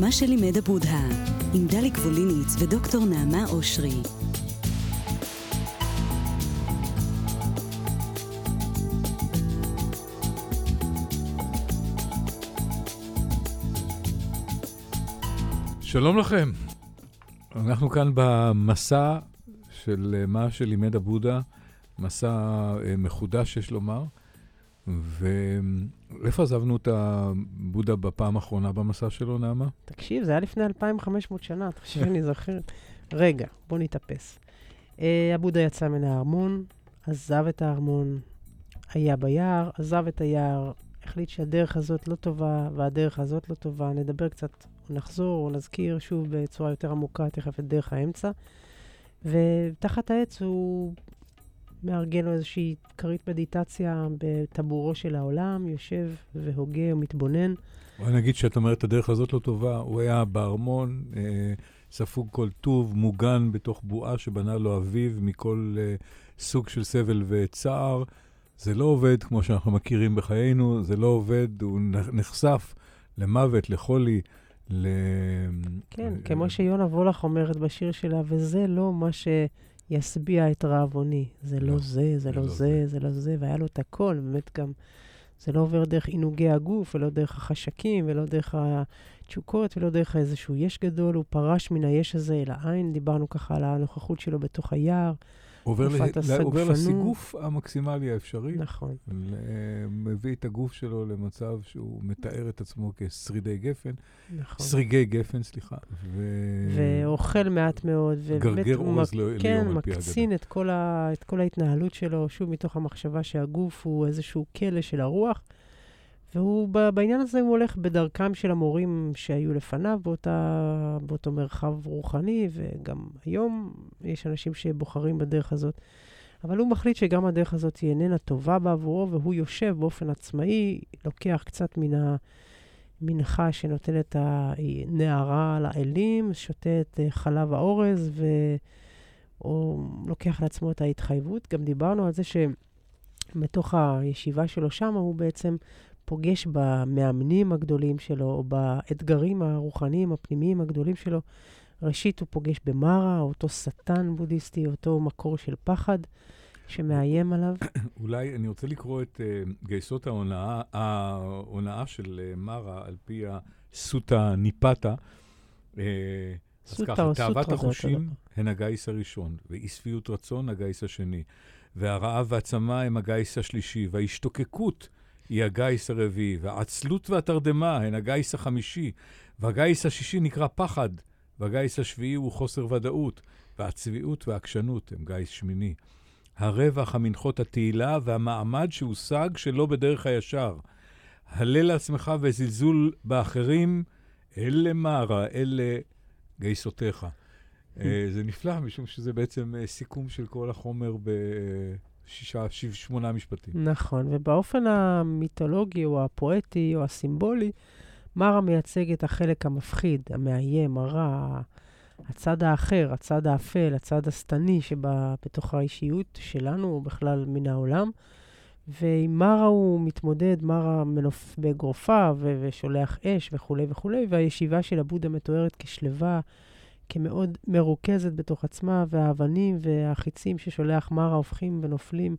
מה שלימד הבודהה, עם דליק ווליניץ ודוקטור נעמה אושרי. שלום לכם. אנחנו כאן במסע של אה, מה שלימד הבודה, מסע אה, מחודש, יש לומר. ואיפה עזבנו את הבודה בפעם האחרונה במסע שלו, נעמה? תקשיב, זה היה לפני 2,500 שנה, תחשב אני זוכרת. רגע, בוא נתאפס. אה, הבודה יצא מן הארמון, עזב את הארמון, היה ביער, עזב את היער, החליט שהדרך הזאת לא טובה והדרך הזאת לא טובה. נדבר קצת, נחזור נזכיר שוב בצורה יותר עמוקה תכף את דרך האמצע. ותחת העץ הוא מארגן לו איזושהי כרית מדיטציה בטבורו של העולם, יושב והוגה ומתבונן. בוא נגיד שאת אומרת, הדרך הזאת לא טובה. הוא היה בארמון, אה, ספוג כל טוב, מוגן בתוך בועה שבנה לו אביו מכל אה, סוג של סבל וצער. זה לא עובד כמו שאנחנו מכירים בחיינו, זה לא עובד, הוא נחשף למוות, לחולי, ל... כן, אה, כמו שיונה וולך אומרת בשיר שלה, וזה לא מה שישביע את רעבוני. זה לא, לא זה, זה לא, לא זה, זה לא זה, והיה לו את הכל, באמת גם, זה לא עובר דרך עינוגי הגוף, ולא דרך החשקים, ולא דרך התשוקות, ולא דרך איזשהו יש גדול, הוא פרש מן היש הזה אל העין, דיברנו ככה על הנוכחות שלו בתוך היער. עובר, ל, עובר לסיגוף המקסימלי האפשרי. נכון. מביא את הגוף שלו למצב שהוא מתאר את עצמו כשרידי גפן. נכון. שריגי גפן, סליחה. ו... ואוכל מעט מאוד. גרגר אורז מק... ליום כן, על פי אגדה. כן, מקצין את כל, ה... את כל ההתנהלות שלו, שוב מתוך המחשבה שהגוף הוא איזשהו כלא של הרוח. והוא, בעניין הזה הוא הולך בדרכם של המורים שהיו לפניו באותה, באותו מרחב רוחני, וגם היום יש אנשים שבוחרים בדרך הזאת. אבל הוא מחליט שגם הדרך הזאת היא איננה טובה בעבורו, והוא יושב באופן עצמאי, לוקח קצת מן המנחה שנותנת הנערה לאלים, שותה את אה, חלב האורז, והוא לוקח לעצמו את ההתחייבות. גם דיברנו על זה שבתוך הישיבה שלו שם הוא בעצם פוגש במאמנים הגדולים שלו, או באתגרים הרוחניים הפנימיים הגדולים שלו. ראשית, הוא פוגש במארה, אותו שטן בודהיסטי, אותו מקור של פחד שמאיים עליו. אולי אני רוצה לקרוא את uh, גייסות ההונאה, ההונאה של uh, מארה על פי הסוטה ניפתה. Uh, אז ככה, תאוות החושים הן הגיס הראשון, ואי שביעות רצון הגיס השני, והרעב והצמא הם הגיס השלישי, וההשתוקקות היא הגיס הרביעי, והעצלות והתרדמה הן הגיס החמישי, והגיס השישי נקרא פחד, והגיס השביעי הוא חוסר ודאות, והצביעות והעקשנות הם גיס שמיני. הרווח המנחות התהילה והמעמד שהושג שלא בדרך הישר. הלל לעצמך וזלזול באחרים, אלה מערה, אלה גייסותיך. אה, זה נפלא, משום שזה בעצם אה, סיכום של כל החומר ב... שישה, שישה, שמונה משפטים. נכון, ובאופן המיתולוגי או הפואטי או הסימבולי, מרה מייצג את החלק המפחיד, המאיים, הרע, הצד האחר, הצד האפל, הצד השטני שבתוך האישיות שלנו, או בכלל מן העולם. ועם מרה הוא מתמודד, מרה מנוף באגרופיו ושולח אש וכולי וכולי, והישיבה של הבודה מתוארת כשלווה, כמאוד מרוכזת בתוך עצמה, והאבנים והחיצים ששולח מרה הופכים ונופלים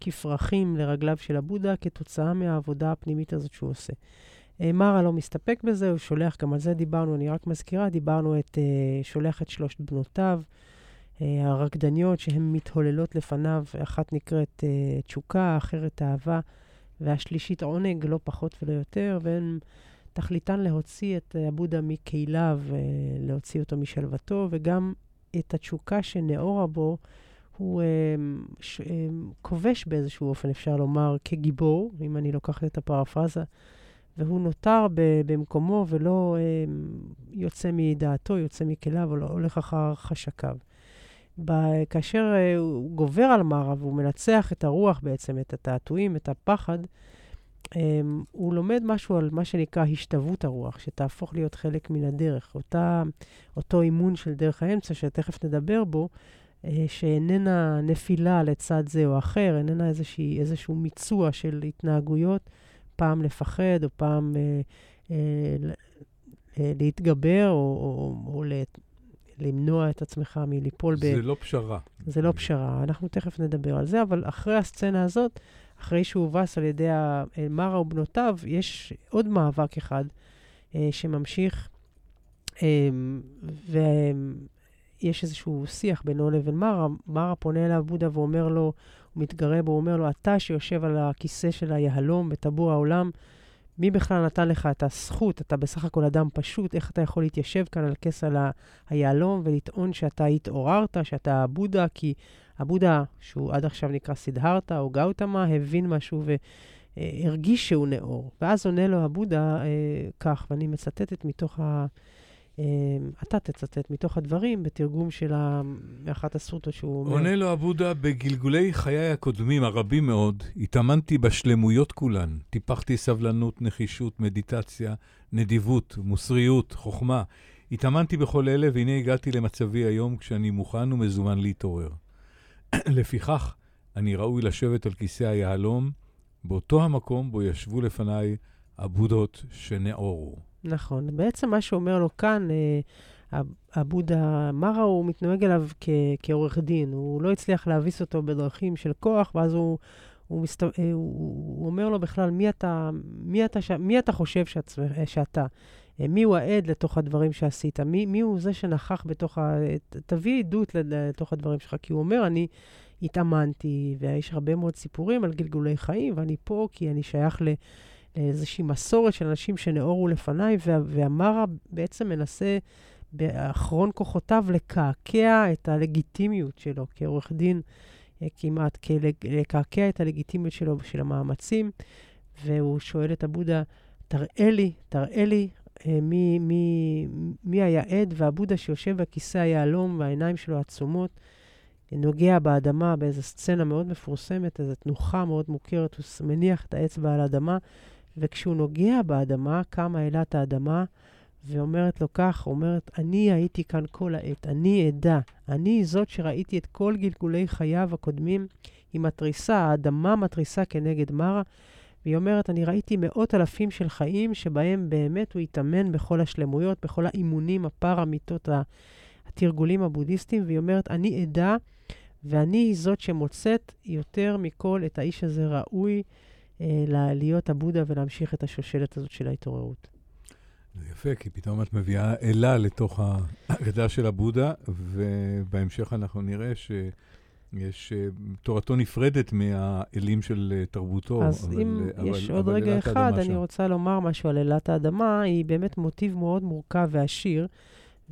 כפרחים לרגליו של הבודה כתוצאה מהעבודה הפנימית הזאת שהוא עושה. אה, מרה לא מסתפק בזה, הוא שולח, גם על זה דיברנו, אני רק מזכירה, דיברנו את, אה, שולח את שלושת בנותיו, אה, הרקדניות שהן מתהוללות לפניו, אחת נקראת תשוקה, אחרת אהבה, והשלישית עונג, לא פחות ולא יותר, והן... תכליתן להוציא את הבודה מקהילה ולהוציא אותו משלוותו, וגם את התשוקה שנאורה בו, הוא אה, אה, כובש באיזשהו אופן, אפשר לומר, כגיבור, אם אני לוקחת את הפרפרזה, והוא נותר במקומו ולא אה, יוצא מדעתו, יוצא מכליו, או לא הולך אחר חשקיו. כאשר אה, הוא גובר על מרה והוא מנצח את הרוח בעצם, את התעתועים, את הפחד, הוא לומד משהו על מה שנקרא השתוות הרוח, שתהפוך להיות חלק מן הדרך. אותה, אותו אימון של דרך האמצע, שתכף נדבר בו, uh, שאיננה נפילה לצד זה או אחר, איננה איזושהי, איזשהו מיצוע של התנהגויות, פעם לפחד או פעם uh, uh, אה, להתגבר או, או, או למנוע את עצמך מליפול זה ב... זה לא פשרה. זה לא פשרה, אנחנו תכף נדבר על זה, אבל אחרי הסצנה הזאת, אחרי שהוא הובס על ידי מרה ובנותיו, יש עוד מאבק אחד אה, שממשיך, אה, ויש איזשהו שיח בינו לבין מרה. מרה פונה אליו בודה ואומר לו, הוא מתגרה בו, הוא אומר לו, אתה שיושב על הכיסא של היהלום בטבור העולם, מי בכלל נתן לך את הזכות? אתה בסך הכל אדם פשוט, איך אתה יכול להתיישב כאן על כס על היהלום ולטעון שאתה התעוררת, שאתה בודה, כי הבודה, שהוא עד עכשיו נקרא סידהרתה או גאוטמה, הבין משהו והרגיש שהוא נאור. ואז עונה לו הבודה אה, כך, ואני מצטטת מתוך ה... אה, אתה תצטט מתוך הדברים בתרגום של אחת הסוטות שהוא אומר. עונה לו הבודה, בגלגולי חיי הקודמים, הרבים מאוד, התאמנתי בשלמויות כולן. טיפחתי סבלנות, נחישות, מדיטציה, נדיבות, מוסריות, חוכמה. התאמנתי בכל אלה, והנה הגעתי למצבי היום כשאני מוכן ומזומן להתעורר. לפיכך, אני ראוי לשבת על כיסא היהלום, באותו המקום בו ישבו לפניי הבודות שנאורו. נכון. בעצם מה שאומר לו כאן, אה, הבודה מרה, הוא מתנהג אליו כ- כעורך דין. הוא לא הצליח להביס אותו בדרכים של כוח, ואז הוא, הוא, מסת... אה, הוא, הוא אומר לו בכלל, מי אתה, מי אתה, ש... מי אתה חושב שאת... שאתה? אה, מי הוא העד לתוך הדברים שעשית? מי, מי הוא זה שנכח בתוך ה... תביא עדות לתוך הדברים שלך, כי הוא אומר, אני התאמנתי, ויש הרבה מאוד סיפורים על גלגולי חיים, ואני פה כי אני שייך ל... לאיזושהי מסורת של אנשים שנאורו לפניי, וה, והמרה בעצם מנסה באחרון כוחותיו לקעקע את הלגיטימיות שלו כעורך דין, אה, כמעט, לקעקע את הלגיטימיות שלו של המאמצים, והוא שואל את הבודה, תראה לי, תראה לי מי, מי, מי היה עד, והבודה שיושב בכיסא היהלום והעיניים שלו עצומות, נוגע באדמה באיזו סצנה מאוד מפורסמת, איזו תנוחה מאוד מוכרת, הוא מניח את האצבע על האדמה, וכשהוא נוגע באדמה, קמה אלת האדמה ואומרת לו כך, אומרת, אני הייתי כאן כל העת, אני עדה, אני זאת שראיתי את כל גלגולי חייו הקודמים, היא מתריסה, האדמה מתריסה כנגד מרה, והיא אומרת, אני ראיתי מאות אלפים של חיים שבהם באמת הוא התאמן בכל השלמויות, בכל האימונים, הפרמיטות, התרגולים הבודהיסטיים, והיא אומרת, אני עדה, ואני זאת שמוצאת יותר מכל את האיש הזה ראוי אה, להיות הבודה ולהמשיך את השושלת הזאת של ההתעוררות. זה יפה, כי פתאום את מביאה אלה לתוך ההגדה של הבודה, ובהמשך אנחנו נראה ש... יש, אה, תורתו נפרדת מהאלים של אה, תרבותו. אז אבל, אם אבל, יש אבל, עוד אבל רגע אחד, אני שם. רוצה לומר משהו על אלת האדמה, היא באמת מוטיב מאוד מורכב ועשיר,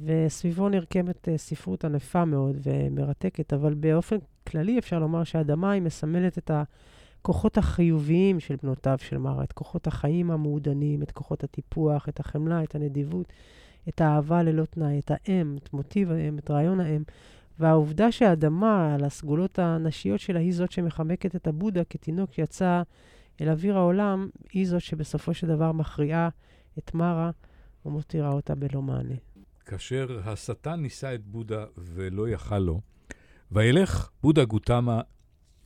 וסביבו נרקמת ספרות ענפה מאוד ומרתקת, אבל באופן כללי אפשר לומר שהאדמה היא מסמלת את. הכוחות החיוביים של בנותיו של מרה, את כוחות החיים המעודנים, את כוחות הטיפוח, את החמלה, את הנדיבות, את האהבה ללא תנאי, את האם, את מוטיב האם, את רעיון האם. והעובדה שהאדמה, על הסגולות הנשיות שלה, היא זאת שמחמקת את הבודה כתינוק שיצא אל אוויר העולם, היא זאת שבסופו של דבר מכריעה את מרה ומותירה אותה בלא מענה. כאשר השטן ניסה את בודה ולא יכל לו, וילך בודה גותמה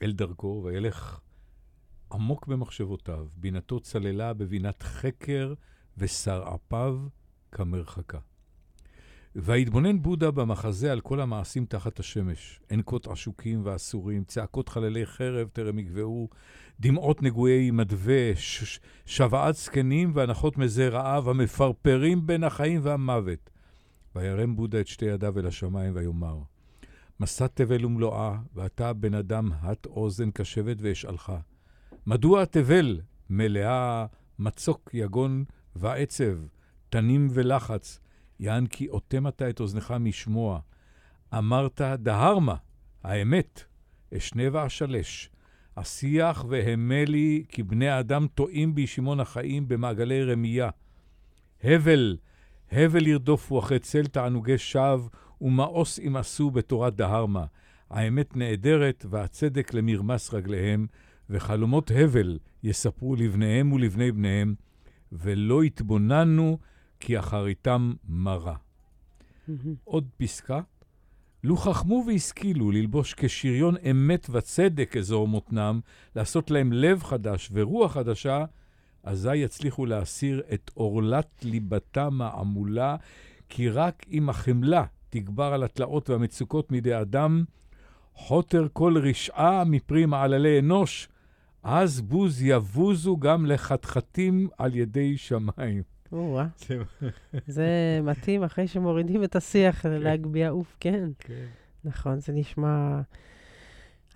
אל דרכו, וילך עמוק במחשבותיו, בינתו צללה בבינת חקר ושר אפיו כמרחקה. ויתבונן בודה במחזה על כל המעשים תחת השמש, ענקות עשוקים ואסורים, צעקות חללי חרב טרם יגבעו, דמעות נגועי מדווה, שוועת זקנים והנחות מזה רעב, המפרפרים בין החיים והמוות. וירם בודה את שתי ידיו אל השמיים ויאמר, מסע תבל ומלואה, ואתה בן אדם הט אוזן קשבת ואשאלך. מדוע תבל מלאה מצוק, יגון ועצב, תנים ולחץ, יען כי אוטם אתה את אוזנך משמוע. אמרת דהרמה, האמת, אשנה ואשלש. אשיח והמה לי כי בני אדם טועים בישימון החיים במעגלי רמייה. הבל, הבל ירדופו אחרי צל תענוגי שווא, ומאוס ימאסו בתורת דהרמה. האמת נעדרת והצדק למרמס רגליהם, וחלומות הבל יספרו לבניהם ולבני בניהם, ולא יתבוננו כי אחריתם מרה. עוד פסקה, לו חכמו והשכילו ללבוש כשריון אמת וצדק אזור מותנם, לעשות להם לב חדש ורוח חדשה, אזי יצליחו להסיר את עורלת ליבתם העמולה, כי רק אם החמלה תגבר על התלאות והמצוקות מידי אדם, חוטר כל רשעה מפרי מעללי אנוש, אז בוז יבוזו גם לחתחתים על ידי שמיים. או זה מתאים אחרי שמורידים את השיח, כן. להגביה עוף, כן. כן. נכון, זה נשמע...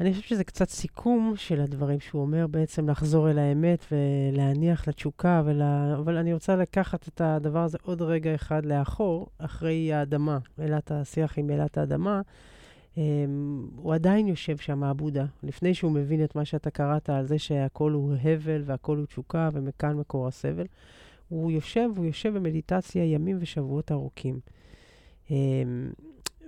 אני חושבת שזה קצת סיכום של הדברים שהוא אומר, בעצם לחזור אל האמת ולהניח לתשוקה, ולה... אבל אני רוצה לקחת את הדבר הזה עוד רגע אחד לאחור, אחרי האדמה, אלת השיח עם אלת האדמה. Um, הוא עדיין יושב שם, הבודה, לפני שהוא מבין את מה שאתה קראת על זה שהכל הוא הבל והכל הוא תשוקה ומכאן מקור הסבל. הוא יושב, הוא יושב במדיטציה ימים ושבועות ארוכים. Um,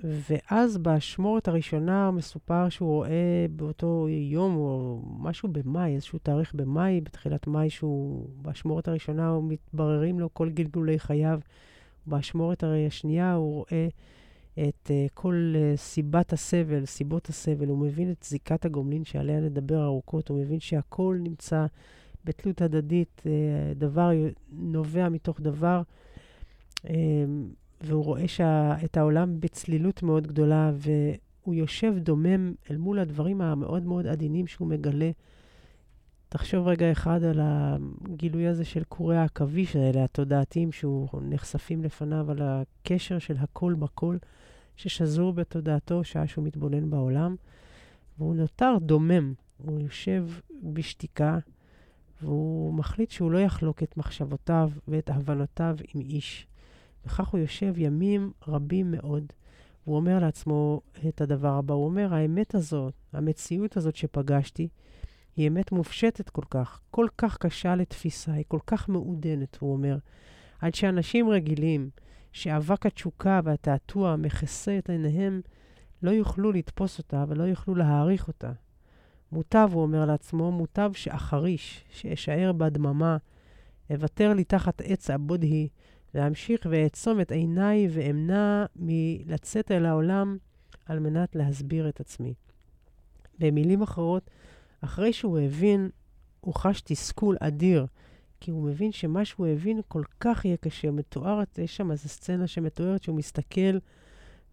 ואז באשמורת הראשונה מסופר שהוא רואה באותו יום, או משהו במאי, איזשהו תאריך במאי, בתחילת מאי, שהוא, באשמורת הראשונה הוא מתבררים לו כל גלגולי חייו. באשמורת השנייה הוא רואה את uh, כל uh, סיבת הסבל, סיבות הסבל, הוא מבין את זיקת הגומלין שעליה נדבר ארוכות, הוא מבין שהכל נמצא בתלות הדדית, uh, דבר נובע מתוך דבר. Uh, והוא רואה שה, את העולם בצלילות מאוד גדולה, והוא יושב דומם אל מול הדברים המאוד מאוד עדינים שהוא מגלה. תחשוב רגע אחד על הגילוי הזה של קורי העכביש האלה, התודעתיים, שהוא נחשפים לפניו, על הקשר של הכל בכל, ששזור בתודעתו שעה שהוא מתבונן בעולם, והוא נותר דומם. הוא יושב בשתיקה, והוא מחליט שהוא לא יחלוק את מחשבותיו ואת הבנותיו עם איש. וכך הוא יושב ימים רבים מאוד, והוא אומר לעצמו את הדבר הבא, הוא אומר, האמת הזאת, המציאות הזאת שפגשתי, היא אמת מופשטת כל כך, כל כך קשה לתפיסה, היא כל כך מעודנת, הוא אומר, עד שאנשים רגילים, שאבק התשוקה והתעתוע מכסה את עיניהם, לא יוכלו לתפוס אותה ולא יוכלו להעריך אותה. מוטב, הוא אומר לעצמו, מוטב שאחריש, שאשאר בדממה, אוותר לי תחת עץ הבודהי, להמשיך ואעצום את עיניי ואמנע מלצאת אל העולם על מנת להסביר את עצמי. במילים אחרות, אחרי שהוא הבין, הוא חש תסכול אדיר, כי הוא מבין שמה שהוא הבין כל כך יהיה קשה. מתוארת, יש שם איזו סצנה שמתוארת שהוא מסתכל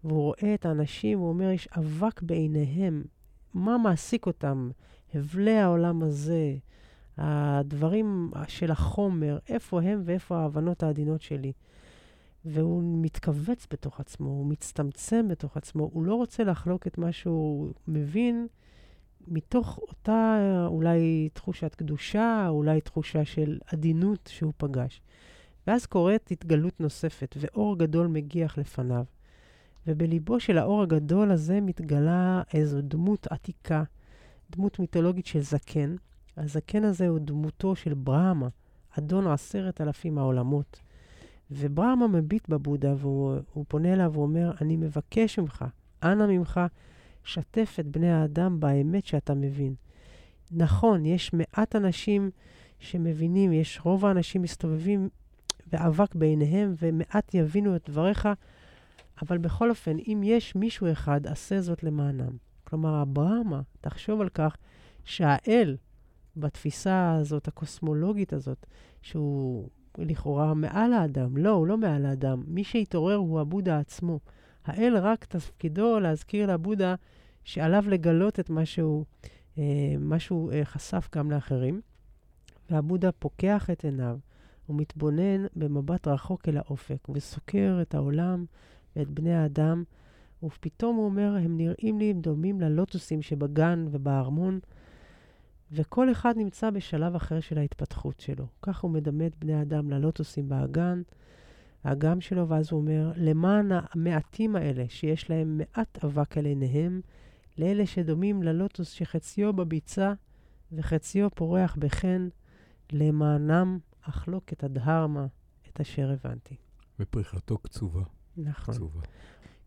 והוא רואה את האנשים, הוא אומר, יש אבק בעיניהם. מה מעסיק אותם? הבלי העולם הזה, הדברים של החומר, איפה הם ואיפה ההבנות העדינות שלי. והוא מתכווץ בתוך עצמו, הוא מצטמצם בתוך עצמו, הוא לא רוצה לחלוק את מה שהוא מבין מתוך אותה אולי תחושת קדושה, אולי תחושה של עדינות שהוא פגש. ואז קורית התגלות נוספת, ואור גדול מגיח לפניו. ובליבו של האור הגדול הזה מתגלה איזו דמות עתיקה, דמות מיתולוגית של זקן, הזקן הזה הוא דמותו של ברהמה, אדון עשרת אלפים העולמות. וברהמה מביט בבודה והוא פונה אליו ואומר, אני מבקש ממך, אנא ממך, שתף את בני האדם באמת שאתה מבין. נכון, יש מעט אנשים שמבינים, יש רוב האנשים מסתובבים באבק בעיניהם, ומעט יבינו את דבריך, אבל בכל אופן, אם יש מישהו אחד, עשה זאת למענם. כלומר, אברהמה, תחשוב על כך שהאל, בתפיסה הזאת, הקוסמולוגית הזאת, שהוא לכאורה מעל האדם. לא, הוא לא מעל האדם. מי שהתעורר הוא הבודה עצמו. האל רק תפקידו להזכיר לבודה שעליו לגלות את מה שהוא, אה, מה שהוא אה, חשף גם לאחרים. והבודה פוקח את עיניו, הוא מתבונן במבט רחוק אל האופק, וסוקר את העולם ואת בני האדם, ופתאום הוא אומר, הם נראים לי, הם דומים ללוטוסים שבגן ובארמון, וכל אחד נמצא בשלב אחר של ההתפתחות שלו. כך הוא מדמה את בני האדם ללוטוסים באגן, האגם שלו, ואז הוא אומר, למען המעטים האלה, שיש להם מעט אבק על עיניהם, לאלה שדומים ללוטוס שחציו בביצה וחציו פורח בחן, למענם אחלוק את הדהרמה, את אשר הבנתי. ופריחתו קצובה. נכון. קצובה.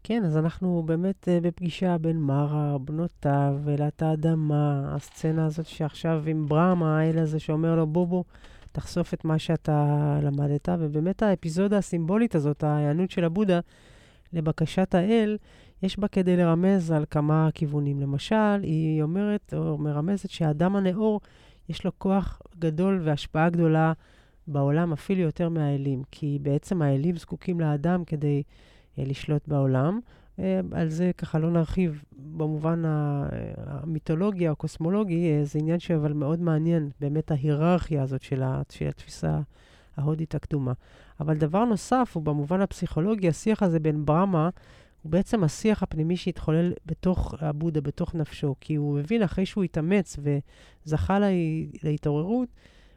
כן, אז אנחנו באמת uh, בפגישה בין מרה, בנותיו, אלת האדמה, הסצנה הזאת שעכשיו עם ברמה, האל הזה שאומר לו, בוא, תחשוף את מה שאתה למדת, ובאמת האפיזודה הסימבולית הזאת, ההיענות של הבודה לבקשת האל, יש בה כדי לרמז על כמה כיוונים. למשל, היא אומרת, או מרמזת, שהאדם הנאור יש לו כוח גדול והשפעה גדולה בעולם, אפילו יותר מהאלים, כי בעצם האלים זקוקים לאדם כדי uh, לשלוט בעולם. Uh, על זה ככה לא נרחיב במובן המיתולוגי או הקוסמולוגי, uh, זה עניין שאבל מאוד מעניין, באמת ההיררכיה הזאת של, ה, של התפיסה ההודית הקדומה. אבל דבר נוסף, הוא במובן הפסיכולוגי, השיח הזה בין ברמה, הוא בעצם השיח הפנימי שהתחולל בתוך הבודה, בתוך נפשו. כי הוא הבין, אחרי שהוא התאמץ וזכה לה, להתעוררות,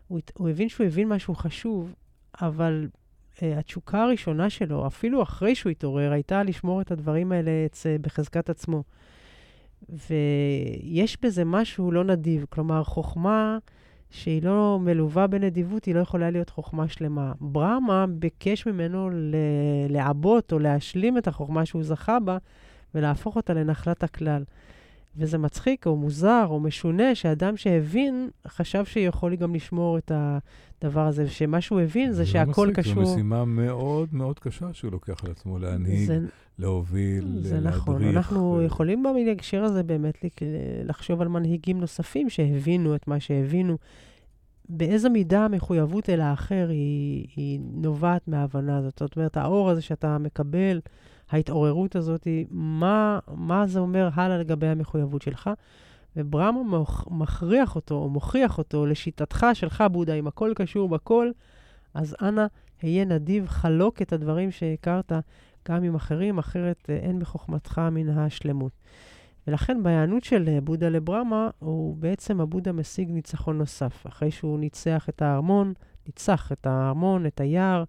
הוא, הוא הבין שהוא הבין משהו חשוב, אבל uh, התשוקה הראשונה שלו, אפילו אחרי שהוא התעורר, הייתה לשמור את הדברים האלה אצ, בחזקת עצמו. ויש בזה משהו לא נדיב. כלומר, חוכמה... שהיא לא מלווה בנדיבות, היא לא יכולה להיות חוכמה שלמה. ברמה ביקש ממנו ל- לעבות או להשלים את החוכמה שהוא זכה בה ולהפוך אותה לנחלת הכלל. וזה מצחיק או מוזר או משונה שאדם שהבין, חשב שיכול גם לשמור את הדבר הזה, ושמה שהוא הבין זה, זה שהכל לא קשור... זו משימה מאוד מאוד קשה שהוא לוקח על עצמו להנהיג, זה... להוביל, להדריך. זה נכון. אנחנו ו... יכולים בהקשר הזה באמת לחשוב על מנהיגים נוספים שהבינו את מה שהבינו. באיזה מידה המחויבות אל האחר היא, היא נובעת מההבנה הזאת. זאת אומרת, האור הזה שאתה מקבל, ההתעוררות הזאת, מה, מה זה אומר הלאה לגבי המחויבות שלך? וברמה מכריח אותו, או מוכיח אותו, לשיטתך שלך, בודה, אם הכל קשור בכל, אז אנא, היה נדיב, חלוק את הדברים שהכרת גם עם אחרים, אחרת אה, אין בחוכמתך מן השלמות. ולכן בהיענות של אה, בודה לברמה, הוא בעצם הבודה משיג ניצחון נוסף. אחרי שהוא ניצח את הארמון, ניצח את הארמון, את היער,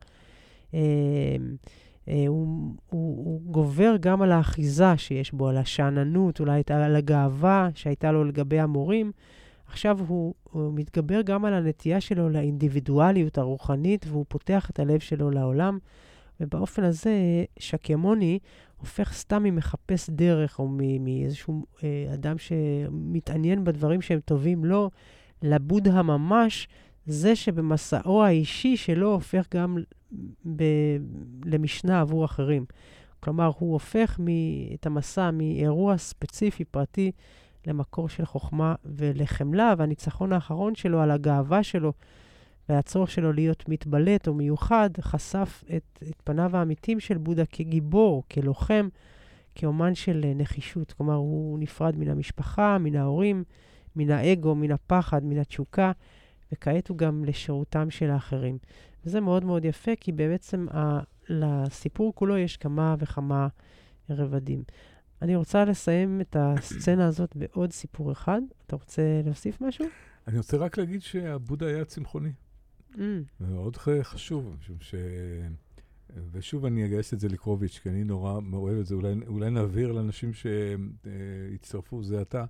אה, הוא, הוא, הוא גובר גם על האחיזה שיש בו, על השאננות, אולי על הגאווה שהייתה לו לגבי המורים. עכשיו הוא, הוא מתגבר גם על הנטייה שלו לאינדיבידואליות הרוחנית, והוא פותח את הלב שלו לעולם. ובאופן הזה שקימוני הופך סתם ממחפש דרך, או מאיזשהו אה, אדם שמתעניין בדברים שהם טובים לו, לבודה ממש, זה שבמסעו האישי שלו הופך גם ב- למשנה עבור אחרים. כלומר, הוא הופך מ- את המסע מאירוע ספציפי, פרטי, למקור של חוכמה ולחמלה, והניצחון האחרון שלו על הגאווה שלו והצורך שלו להיות מתבלט או מיוחד, חשף את, את פניו האמיתיים של בודה כגיבור, כלוחם, כאומן של נחישות. כלומר, הוא נפרד מן המשפחה, מן ההורים, מן האגו, מן הפחד, מן התשוקה, וכעת הוא גם לשירותם של האחרים. וזה מאוד מאוד יפה, כי בעצם ה, לסיפור כולו יש כמה וכמה רבדים. אני רוצה לסיים את הסצנה הזאת בעוד סיפור אחד. אתה רוצה להוסיף משהו? אני רוצה רק להגיד שהבודה היה צמחוני. Mm. מאוד חשוב, משום ש... ושוב אני אגייס את זה לקרוביץ', כי אני נורא אוהב את זה. אולי, אולי נעביר לאנשים שהצטרפו זה עתה,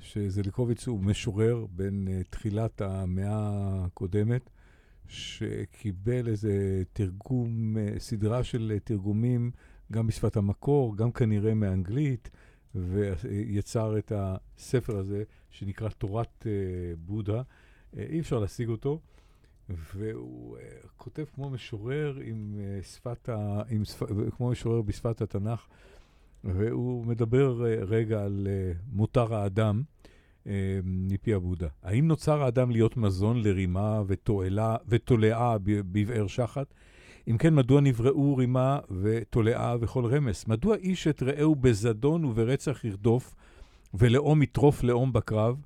שזליקוביץ' הוא משורר בין uh, תחילת המאה הקודמת, שקיבל איזה תרגום, uh, סדרה של תרגומים, גם בשפת המקור, גם כנראה מאנגלית, ויצר את הספר הזה, שנקרא תורת uh, בודה. Uh, אי אפשר להשיג אותו. והוא כותב כמו משורר עם שפת ה... עם שפ... כמו משורר בשפת התנ"ך, והוא מדבר רגע על מותר האדם מפי הבודה. האם נוצר האדם להיות מזון לרימה ותולעה, ותולעה בבאר שחת? אם כן, מדוע נבראו רימה ותולעה וכל רמס? מדוע איש את רעהו בזדון וברצח ירדוף, ולאום יטרוף לאום בקרב?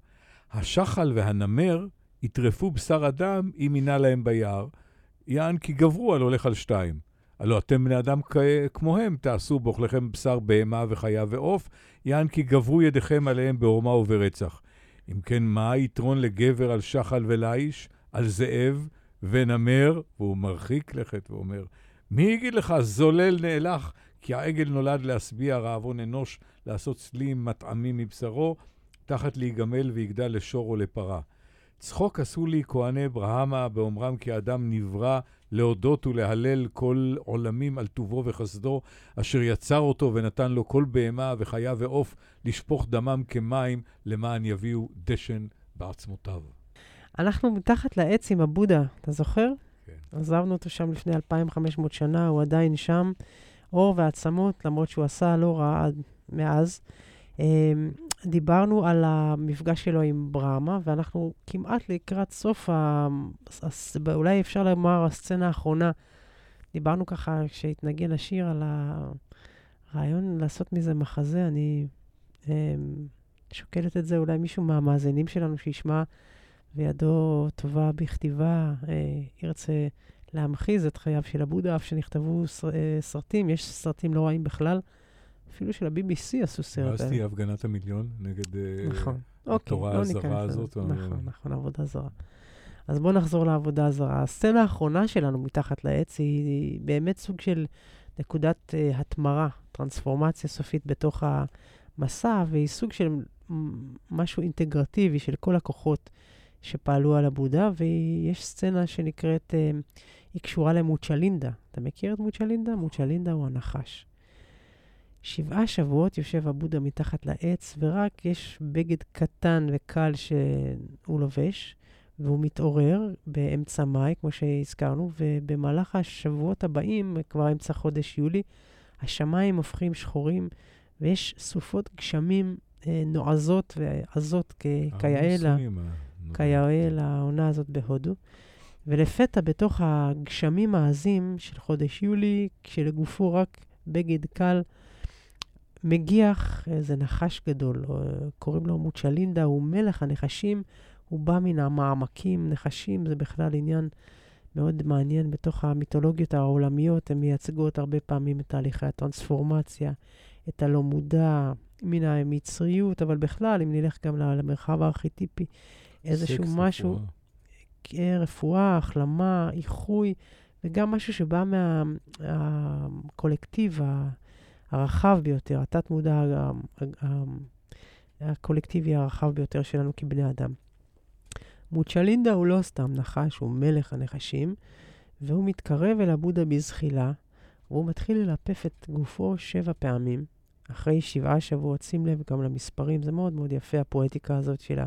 השחל והנמר יטרפו בשר אדם אם יינה להם ביער, יען כי גברו על הולך על שתיים. הלא אתם בני אדם. כמוהם, תעשו באוכליכם בשר בהמה וחיה ועוף, יען כי גברו ידיכם עליהם בעורמה וברצח. אם כן, מה היתרון לגבר על שחל ולאיש, על זאב ונמר? והוא מרחיק לכת ואומר, מי יגיד לך, זולל נאלח, כי העגל נולד להשביע רעבון אנוש, לעשות צלים מטעמים מבשרו, תחת להיגמל ויגדל לשור או לפרה. צחוק עשו לי כהני אברהמה באומרם כי האדם נברא להודות ולהלל כל עולמים על טובו וחסדו, אשר יצר אותו ונתן לו כל בהמה וחיה ועוף לשפוך דמם כמים, למען יביאו דשן בעצמותיו. אנחנו מתחת לעץ עם הבודה, אתה זוכר? כן. עזבנו אותו שם לפני 2,500 שנה, הוא עדיין שם, אור ועצמות, למרות שהוא עשה לא רע מאז. אמ, דיברנו על המפגש שלו עם ברמה, ואנחנו כמעט לקראת סוף, ה... אולי אפשר לומר, הסצנה האחרונה. דיברנו ככה, כשהתנגן השיר, על הרעיון לעשות מזה מחזה. אני אה, שוקלת את זה, אולי מישהו מהמאזינים שלנו שישמע, וידו טובה בכתיבה, אה, ירצה להמחיז את חייו של הבודה, אף שנכתבו אה, סרטים, יש סרטים לא רעים בכלל. אפילו של ה-BBC עשו סרט. ואז תהיה הפגנת המיליון נגד אה, נכון. התורה אוקיי, לא הזרה הזאת. נכון, נכון, עבודה זרה. אז בואו נחזור לעבודה הזרה. הסצנה האחרונה שלנו מתחת לעץ היא באמת סוג של נקודת uh, התמרה, טרנספורמציה סופית בתוך המסע, והיא סוג של משהו אינטגרטיבי של כל הכוחות שפעלו על הבודה, ויש סצנה שנקראת, uh, היא קשורה למוצ'לינדה. אתה מכיר את מוצ'לינדה? מוצ'לינדה הוא הנחש. שבעה שבועות יושב הבודה מתחת לעץ, ורק יש בגד קטן וקל שהוא לובש, והוא מתעורר באמצע מאי, כמו שהזכרנו, ובמהלך השבועות הבאים, כבר אמצע חודש יולי, השמיים הופכים שחורים, ויש סופות גשמים אה, נועזות ועזות כיאה לעונה הזאת בהודו. ולפתע, בתוך הגשמים העזים של חודש יולי, כשלגופו רק בגד קל, מגיח איזה נחש גדול, קוראים לו מוצ'לינדה, הוא מלך הנחשים, הוא בא מן המעמקים, נחשים זה בכלל עניין מאוד מעניין בתוך המיתולוגיות העולמיות, הן מייצגות הרבה פעמים את תהליכי הטרנספורמציה, את הלא מודע, מן המצריות, אבל בכלל, אם נלך גם למרחב הארכיטיפי, איזשהו משהו, רפואה. כן, רפואה, החלמה, איחוי, וגם משהו שבא מהקולקטיב, מה, הרחב ביותר, התת-מודע הקולקטיבי הרחב ביותר שלנו כבני אדם. מוצ'לינדה הוא לא סתם נחש, הוא מלך הנחשים, והוא מתקרב אל הבודה בזחילה, והוא מתחיל ללפף את גופו שבע פעמים, אחרי שבעה שבועות. שים לב גם למספרים, זה מאוד מאוד יפה, הפואטיקה הזאת של, ה,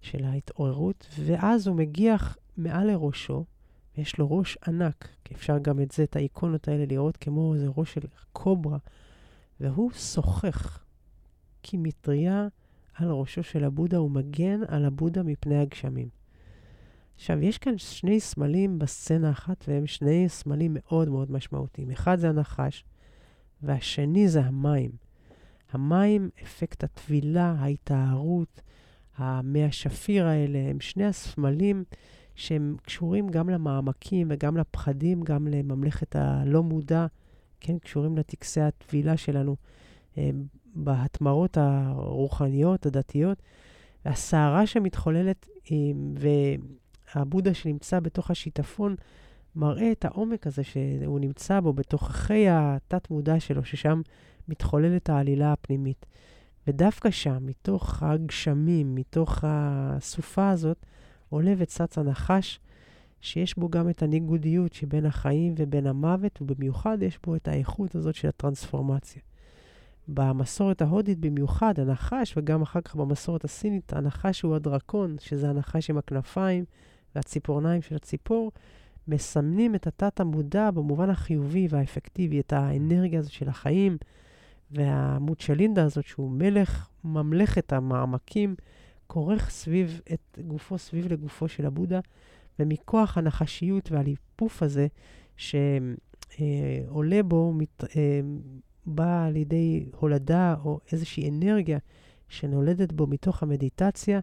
של ההתעוררות. ואז הוא מגיח מעל לראשו, ויש לו ראש ענק, כי אפשר גם את זה, את האיקונות האלה, לראות כמו איזה ראש של קוברה, והוא שוחך כמטריה על ראשו של הבודה, הוא מגן על הבודה מפני הגשמים. עכשיו, יש כאן שני סמלים בסצנה אחת, והם שני סמלים מאוד מאוד משמעותיים. אחד זה הנחש, והשני זה המים. המים, אפקט הטבילה, ההיטהרות, המי השפיר האלה, הם שני הסמלים שהם קשורים גם למעמקים וגם לפחדים, גם לממלכת הלא מודע, כן, קשורים לטקסי הטבילה שלנו בהתמרות הרוחניות, הדתיות. והסערה שמתחוללת, והבודה שנמצא בתוך השיטפון, מראה את העומק הזה שהוא נמצא בו, בתוככי התת-מודע שלו, ששם מתחוללת העלילה הפנימית. ודווקא שם, מתוך הגשמים, מתוך הסופה הזאת, עולה וצץ הנחש, שיש בו גם את הניגודיות שבין החיים ובין המוות, ובמיוחד יש בו את האיכות הזאת של הטרנספורמציה. במסורת ההודית במיוחד, הנחש, וגם אחר כך במסורת הסינית, הנחש הוא הדרקון, שזה הנחש עם הכנפיים והציפורניים של הציפור, מסמנים את התת-המודע במובן החיובי והאפקטיבי, את האנרגיה הזאת של החיים, והמוצ'לינדה הזאת, שהוא מלך ממלכת המעמקים, כורך סביב, את גופו סביב לגופו של הבודה, ומכוח הנחשיות והליפוף הזה שעולה בו, מת, אה, בא על ידי הולדה או איזושהי אנרגיה שנולדת בו מתוך המדיטציה,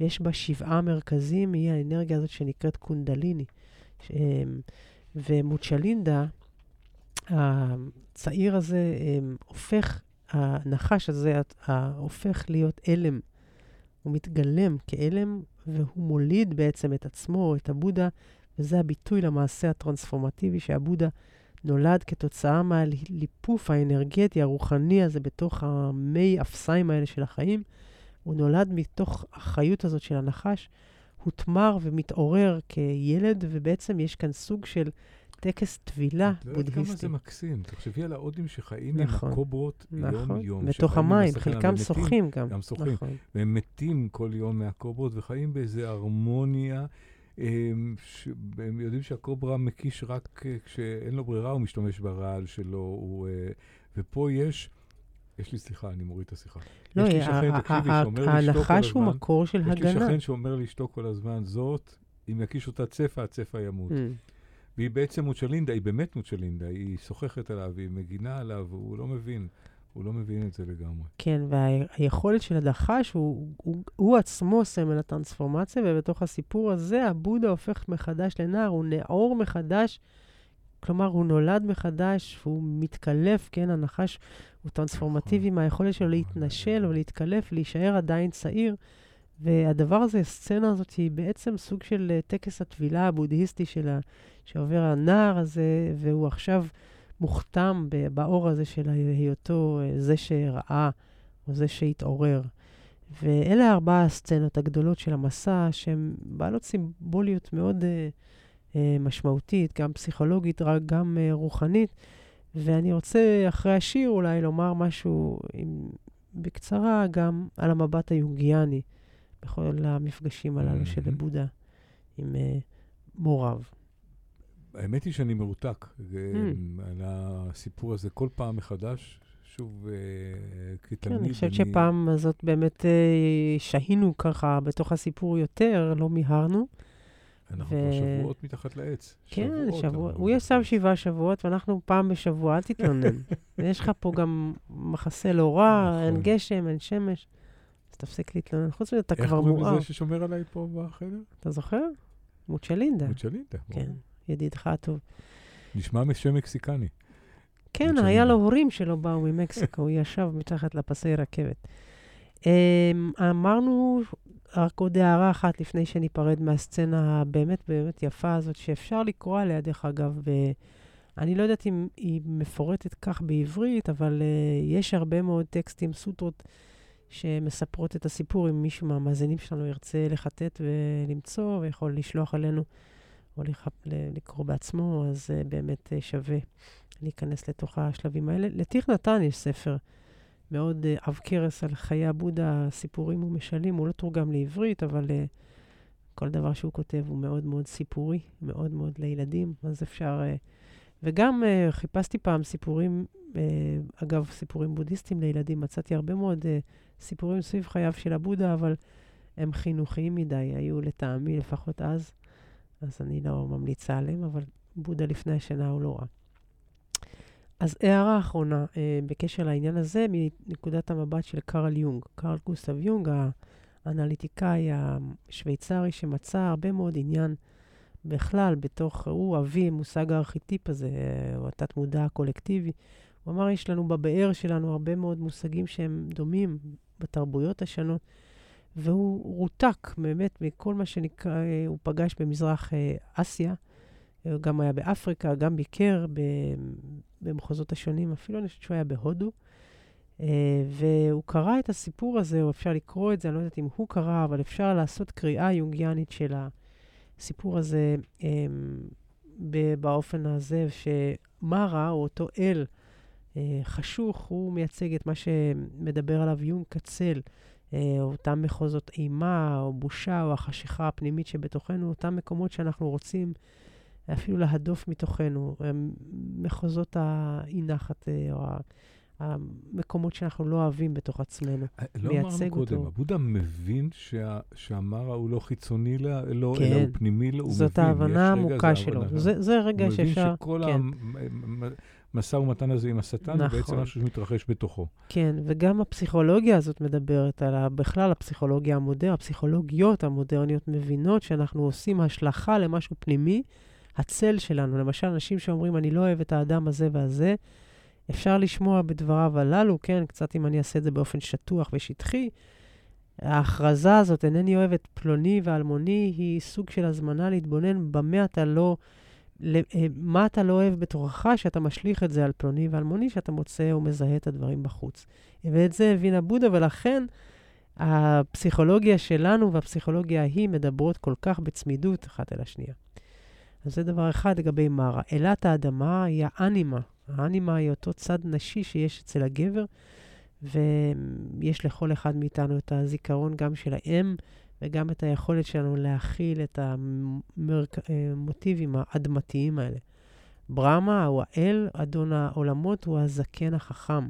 ויש בה שבעה מרכזים, היא האנרגיה הזאת שנקראת קונדליני. אה, ומוצ'לינדה, הצעיר הזה אה, הופך, הנחש הזה הופך להיות אלם הוא מתגלם כעלם, והוא מוליד בעצם את עצמו, את הבודה, וזה הביטוי למעשה הטרנספורמטיבי שהבודה נולד כתוצאה מהליפוף האנרגטי, הרוחני הזה בתוך המי אפסיים האלה של החיים. הוא נולד מתוך החיות הזאת של הנחש, הותמר ומתעורר כילד, ובעצם יש כאן סוג של טקס טבילה בודהיסטי. את יודעת כמה זה מקסים. תחשבי על ההודים שחיים נכון, עם הקוברות נכון, יום-יום. בתוך המים, חלקם שוחים גם. גם שוחים. נכון. והם מתים כל יום מהקוברות וחיים באיזו הרמוניה. הם, הם יודעים שהקוברה מקיש רק כשאין לו ברירה, הוא משתמש ברעל שלו. הוא, אה, ופה יש יש לי סליחה, אני מוריד את השיחה. לא, יש לי שכן, תקשיבי, שאומר לי לשתוק כל הזמן. מקור של יש לי הגנה. שכן שאומר לי לשתוק כל הזמן, זאת, אם יקיש אותה צפה, הצפה ימות. Mm. והיא בעצם מוצ'לינדה, היא באמת מוצ'לינדה, היא סוחכת עליו, היא מגינה עליו, והוא לא מבין. הוא לא מבין את זה לגמרי. כן, והיכולת של הנחש הוא, הוא, הוא עצמו סמל הטרנספורמציה, ובתוך הסיפור הזה הבודה הופך מחדש לנער, הוא נאור מחדש, כלומר, הוא נולד מחדש, והוא מתקלף, כן, הנחש הוא טרנספורמטיבי נכון. מהיכולת שלו להתנשל או להתקלף, להישאר עדיין צעיר. והדבר הזה, הסצנה הזאת, היא בעצם סוג של אה, טקס הטבילה הבודהיסטי שלה, שעובר הנער הזה, והוא עכשיו מוכתם באור הזה של היותו אה, זה שראה, או זה שהתעורר. ואלה ארבע הסצנות הגדולות של המסע, שהן בעלות סימבוליות מאוד אה, אה, משמעותית, גם פסיכולוגית, גם אה, רוחנית. ואני רוצה, אחרי השיר, אולי לומר משהו עם, בקצרה גם על המבט היונגיאני בכל המפגשים הללו של. בודה עם אה, מוריו. האמת היא שאני מרותק Hmm. אה, על הסיפור הזה כל פעם מחדש, שוב, אה, כתלמיד. כן, אני חושבת שפעם הזאת באמת שהינו ככה בתוך הסיפור יותר, לא מיהרנו. אנחנו ו- כבר שבועות מתחת לעץ. כן, שבועות שבוע. הוא ישב שבעה שבועות, ואנחנו פעם בשבוע, אל תתלונן. ויש לך פה גם מחסה לא רע, אין נכון. גשם, אין שמש. אז תפסיק להתלונן. חוץ מזה, אתה איך כבר קוראים מואר. לזה ששומר עליי פה בחדר? אתה זוכר? מוצ'לינדה. מוצ'לינדה. כן, ידידך הטוב. נשמע שם מקסיקני. כן. היה לו הורים שלא באו ממקסיקו, הוא ישב מתחת לפסי רכבת. אמ, אמרנו רק עוד הערה אחת לפני שניפרד מהסצנה הבאמת באמת יפה הזאת, שאפשר לקרוא עליה, דרך אגב, ב... אני לא יודעת אם היא מפורטת כך בעברית, אבל uh, יש הרבה מאוד טקסטים, סוטרות, שמספרות את הסיפור. אם מישהו מהמאזינים שלנו ירצה לחטט ולמצוא, ויכול לשלוח עלינו, או לח... ל- לקרוא בעצמו, אז uh, באמת uh, שווה להיכנס לתוך השלבים האלה. לתיר נתן יש ספר מאוד uh, עב כרס על חיי הבודה, סיפורים ומשלים. הוא לא תורגם לעברית, אבל כל דבר שהוא כותב הוא מאוד מאוד סיפורי, מאוד מאוד לילדים, אז אפשר... וגם חיפשתי פעם סיפורים, אגב, סיפורים בודהיסטיים לילדים, מצאתי הרבה מאוד סיפורים סביב חייו של הבודה, אבל הם חינוכיים מדי, היו לטעמי, לפחות אז, אז אני לא ממליצה עליהם, אבל בודה לפני השינה הוא לא רע. אז הערה אחרונה אה, בקשר לעניין הזה, מנקודת המבט של קרל יונג. קרל גוסטב יונג, האנליטיקאי השוויצרי, שמצא הרבה מאוד עניין בכלל בתוך, הוא אבי מושג הארכיטיפ הזה, או התת-מודע הקולקטיבי. הוא אמר, יש לנו בבאר שלנו הרבה מאוד מושגים שהם דומים בתרבויות השונות, והוא רותק באמת מכל מה שנקרא, אה, הוא פגש במזרח אה, אסיה. הוא גם היה באפריקה, גם ביקר במחוזות השונים, אפילו אני חושבת שהוא היה בהודו. Uh, והוא קרא את הסיפור הזה, או אפשר לקרוא את זה, אני לא יודעת אם הוא קרא, אבל אפשר לעשות קריאה יונגיאנית של הסיפור הזה um, באופן הזה, שמרה, או אותו אל חשוך, הוא מייצג את מה שמדבר עליו יונג קצל, uh, אותם מחוזות אימה, או בושה, או החשיכה הפנימית שבתוכנו, אותם מקומות שאנחנו רוצים אפילו להדוף מתוכנו, מחוזות האי-נחת, אה, או המקומות שאנחנו לא אוהבים בתוך עצמנו. לא מייצג אמרנו קודם, אותו. הבודה מבין שה- שהמרה הוא לא חיצוני לה, לא, כן. אלא הוא פנימי, לו, הוא מבין. זאת ההבנה העמוקה שלו. זה, זה רגע הוא שאפשר... מבין שכל כן. המשא ומתן הזה עם השטן הוא בעצם נכון. משהו שמתרחש בתוכו. כן, וגם הפסיכולוגיה הזאת מדברת על, בכלל הפסיכולוגיה המודרנית, הפסיכולוגיות המודרניות מבינות שאנחנו עושים השלכה למשהו פנימי, הצל שלנו. למשל, אנשים שאומרים, אני לא אוהב את האדם הזה והזה, אפשר לשמוע בדבריו הללו, כן, קצת אם אני אעשה את זה באופן שטוח ושטחי. ההכרזה הזאת, אינני אוהב את פלוני ואלמוני, היא סוג של הזמנה להתבונן במה אתה לא, אה, מה אתה לא אוהב בתוכך, שאתה משליך את זה על פלוני ואלמוני, שאתה מוצא ומזהה את הדברים בחוץ. ואת זה הבין הבודה, ולכן הפסיכולוגיה שלנו והפסיכולוגיה ההיא מדברות כל כך בצמידות אחת אל השנייה. אז זה דבר אחד לגבי מרה. אלת האדמה היא האנימה. האנימה היא אותו צד נשי שיש אצל הגבר, ויש לכל אחד מאיתנו את הזיכרון גם של האם, וגם את היכולת שלנו להכיל את המוטיבים האדמתיים האלה. ברמה הוא האל, אדון העולמות, הוא הזקן החכם.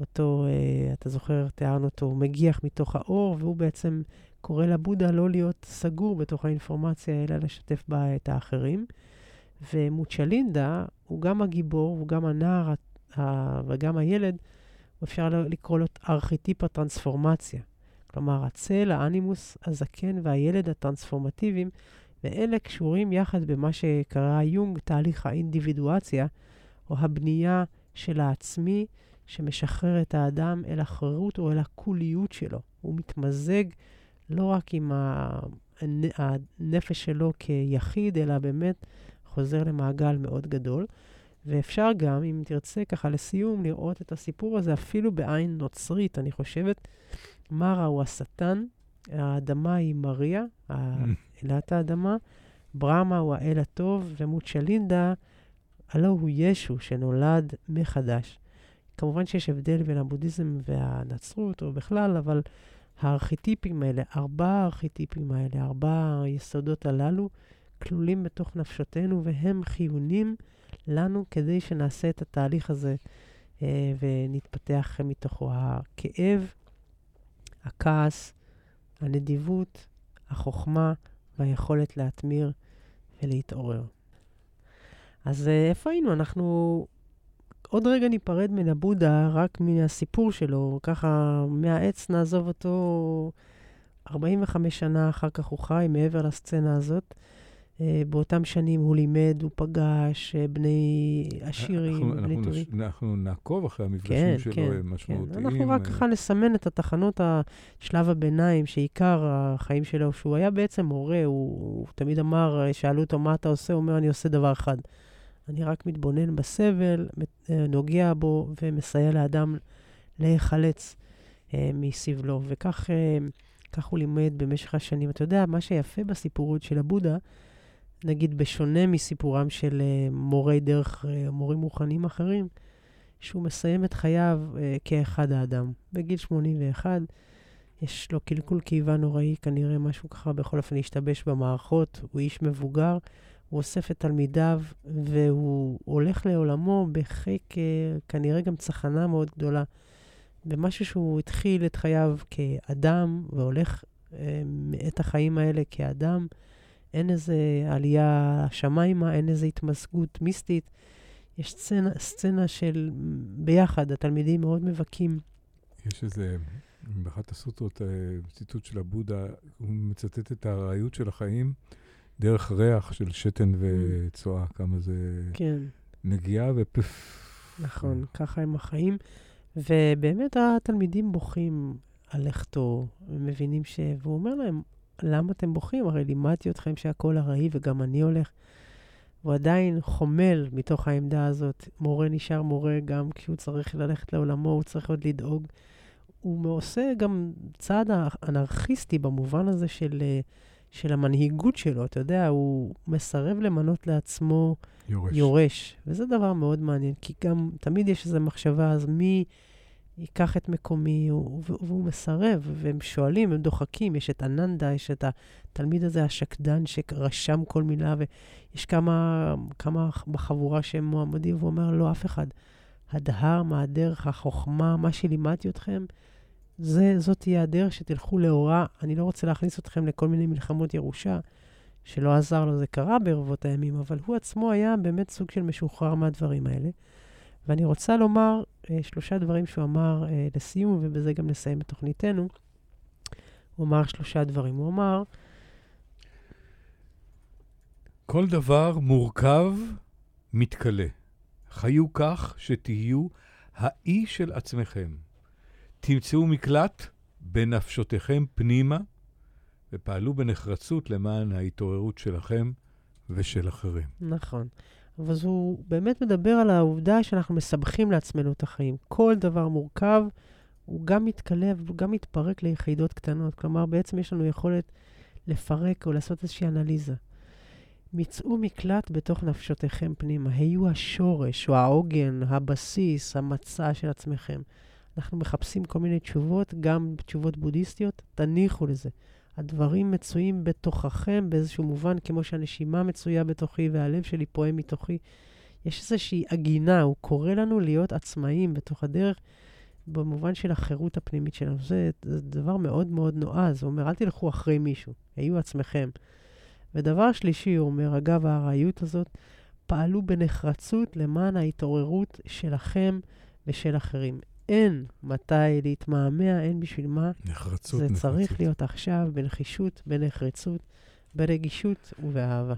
אותו, אה, אתה זוכר, תיארנו אותו, הוא מגיח מתוך האור, והוא בעצם קורא לבודה לא להיות סגור בתוך האינפורמציה, אלא לשתף בה את האחרים. ומוצ'לינדה הוא גם הגיבור, הוא גם הנער וגם הילד, אפשר לקרוא לו ארכיטיפ הטרנספורמציה. כלומר, הצל, האנימוס, הזקן והילד הטרנספורמטיביים, ואלה קשורים יחד במה שקרא יונג תהליך האינדיבידואציה, או הבנייה של העצמי שמשחרר את האדם אל החירות או אל הקוליות שלו. הוא מתמזג לא רק עם הנפש שלו כיחיד, אלא באמת חוזר למעגל מאוד גדול. ואפשר גם, אם תרצה ככה לסיום, לראות את הסיפור הזה אפילו בעין נוצרית. אני חושבת, מרה הוא השטן, האדמה היא מריה, אלת האדמה, ברמה הוא האל הטוב, ומוצ'לינדה, הלא הוא ישו שנולד מחדש. כמובן שיש הבדל בין הבודהיזם והנצרות, או בכלל, אבל הארכיטיפים האלה, ארבעה הארכיטיפים האלה, ארבעה היסודות הללו, כלולים בתוך נפשותנו, והם חיונים לנו כדי שנעשה את התהליך הזה אה, ונתפתח מתוכו. הכאב, הכעס, הנדיבות, החוכמה והיכולת להתמיר ולהתעורר. אז אה, איפה היינו? אנחנו עוד רגע ניפרד מן הבודה רק מהסיפור שלו, ככה מהעץ נעזוב אותו 45 שנה אחר כך הוא חי מעבר לסצנה הזאת. אה, באותם שנים הוא לימד, הוא פגש אה, בני עשירים, אנחנו, בני טובים. אנחנו, נעקוב אחרי המפגשים כן, שלו, כן, הם משמעותיים. כן. אנחנו רק ככה נסמן את התחנות, שלב הביניים, שעיקר החיים שלו, שהוא היה בעצם מורה, הוא, הוא תמיד אמר, שאלו אותו, מה אתה עושה? הוא אומר, אני עושה דבר אחד. אני רק מתבונן בסבל, אה, נוגע בו ומסייע לאדם להיחלץ אה, מסבלו. וכך אה, הוא לימד במשך השנים. אתה יודע, מה שיפה בסיפורות של הבודה, נגיד בשונה מסיפורם של אה, מורי דרך, אה, מורים רוחניים אחרים, שהוא מסיים את חייו אה, כאחד האדם. בגיל 81, יש לו קלקול קיבה נוראי, כנראה משהו ככה בכל אופן השתבש במערכות, הוא איש מבוגר. הוא אוסף את תלמידיו, והוא הולך לעולמו בחיק, אה, כנראה גם צחנה מאוד גדולה. במשהו שהוא התחיל את חייו כאדם, והולך אה, את החיים האלה כאדם. אין איזה עלייה השמיימה, אין איזה התמזגות מיסטית. יש סצנה, סצנה של ביחד, התלמידים מאוד מבכים. יש איזה, באחת הסוטרות, אה, ציטוט של הבודה, הוא מצטט את הארעיות של החיים. דרך ריח של שתן וצואה, כמה זה כן. נגיעה ופף. נכון, ככה הם החיים. ובאמת התלמידים בוכים על לכתו, הם מבינים ש... והוא אומר להם, למה אתם בוכים? הרי לימדתי אתכם שהכל ארעי וגם אני הולך. הוא עדיין חומל מתוך העמדה הזאת. מורה נשאר מורה גם כשהוא צריך ללכת לעולמו, הוא צריך עוד לדאוג. הוא עושה גם צעד אנרכיסטי במובן הזה של... Uh, של המנהיגות שלו. אתה יודע, הוא מסרב למנות לעצמו יורש. יורש. וזה דבר מאוד מעניין, כי גם תמיד יש איזו מחשבה, אז מי ייקח את מקומי? הוא, והוא מסרב, והם שואלים, הם דוחקים. יש את אננדה, יש את התלמיד הזה, השקדן, שרשם כל מילה, ויש כמה, כמה בחבורה שהם מועמדים, והוא אומר, לא, אף אחד. הדהר, מה הדרך, החוכמה, מה שלימדתי אתכם, זה, זאת תהיה הדרך שתלכו לאורה. אני לא רוצה להכניס אתכם לכל מיני מלחמות ירושה, שלא עזר לו, זה קרה ברבות הימים, אבל הוא עצמו היה באמת סוג של משוחרר מהדברים האלה. ואני רוצה לומר אה, שלושה דברים שהוא אמר אה, לסיום, ובזה גם נסיים את תוכניתנו. הוא אמר שלושה דברים. הוא אמר... כל דבר מורכב מתכלה. חיו כך שתהיו האי של עצמכם. תמצאו מקלט בנפשותיכם פנימה, ופעלו בנחרצות למען ההתעוררות שלכם ושל אחרים. נכון. אבל הוא באמת מדבר על העובדה שאנחנו מסבכים לעצמנו את החיים. כל דבר מורכב, הוא גם מתכלה והוא גם מתפרק ליחידות קטנות. כלומר, בעצם יש לנו יכולת לפרק או לעשות איזושהי אנליזה. מצאו מקלט בתוך נפשותיכם פנימה. היו השורש או העוגן, הבסיס, המצע של עצמכם. אנחנו מחפשים כל מיני תשובות, גם תשובות בודהיסטיות, תניחו לזה. הדברים מצויים בתוככם באיזשהו מובן, כמו שהנשימה מצויה בתוכי והלב שלי פועם מתוכי. יש איזושהי עגינה, הוא קורא לנו להיות עצמאיים בתוך הדרך, במובן של החירות הפנימית שלנו. זה, זה דבר מאוד מאוד נועז. הוא אומר, אל תלכו אחרי מישהו, היו עצמכם. ודבר שלישי, הוא אומר, אגב הארעיות הזאת, פעלו בנחרצות למען ההתעוררות שלכם ושל אחרים. אין מתי להתמהמה, אין בשביל מה. נחרצות, זה נחרצות. צריך להיות עכשיו בנחישות, בנחרצות, ברגישות ובאהבה.